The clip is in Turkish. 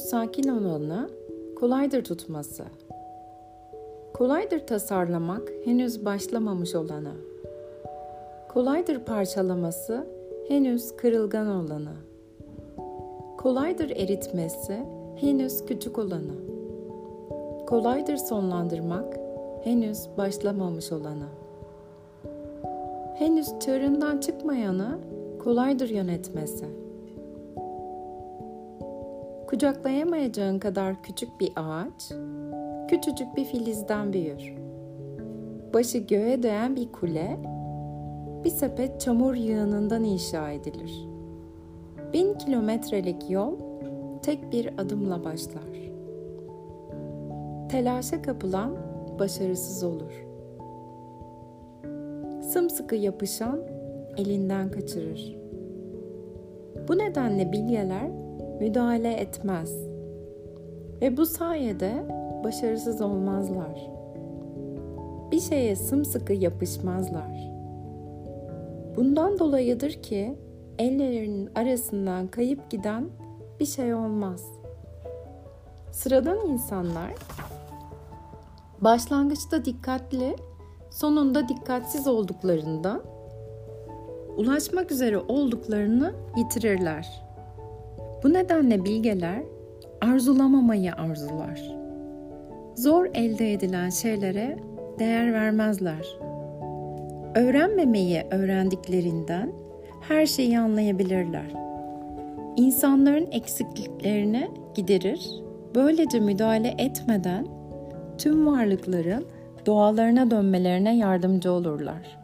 sakin olanı, kolaydır tutması. Kolaydır tasarlamak henüz başlamamış olanı. Kolaydır parçalaması henüz kırılgan olanı. Kolaydır eritmesi henüz küçük olanı. Kolaydır sonlandırmak henüz başlamamış olanı. Henüz çığırından çıkmayanı kolaydır yönetmesi. Kucaklayamayacağın kadar küçük bir ağaç, küçücük bir filizden büyür. Başı göğe değen bir kule, bir sepet çamur yığınından inşa edilir. Bin kilometrelik yol tek bir adımla başlar. Telaşa kapılan başarısız olur. Sımsıkı yapışan elinden kaçırır. Bu nedenle bilyeler müdahale etmez ve bu sayede başarısız olmazlar. Bir şeye sımsıkı yapışmazlar. Bundan dolayıdır ki ellerinin arasından kayıp giden bir şey olmaz. Sıradan insanlar başlangıçta dikkatli, sonunda dikkatsiz olduklarından ulaşmak üzere olduklarını yitirirler. Bu nedenle bilgeler arzulamamayı arzular. Zor elde edilen şeylere değer vermezler. Öğrenmemeyi öğrendiklerinden her şeyi anlayabilirler. İnsanların eksikliklerini giderir, böylece müdahale etmeden tüm varlıkların doğalarına dönmelerine yardımcı olurlar.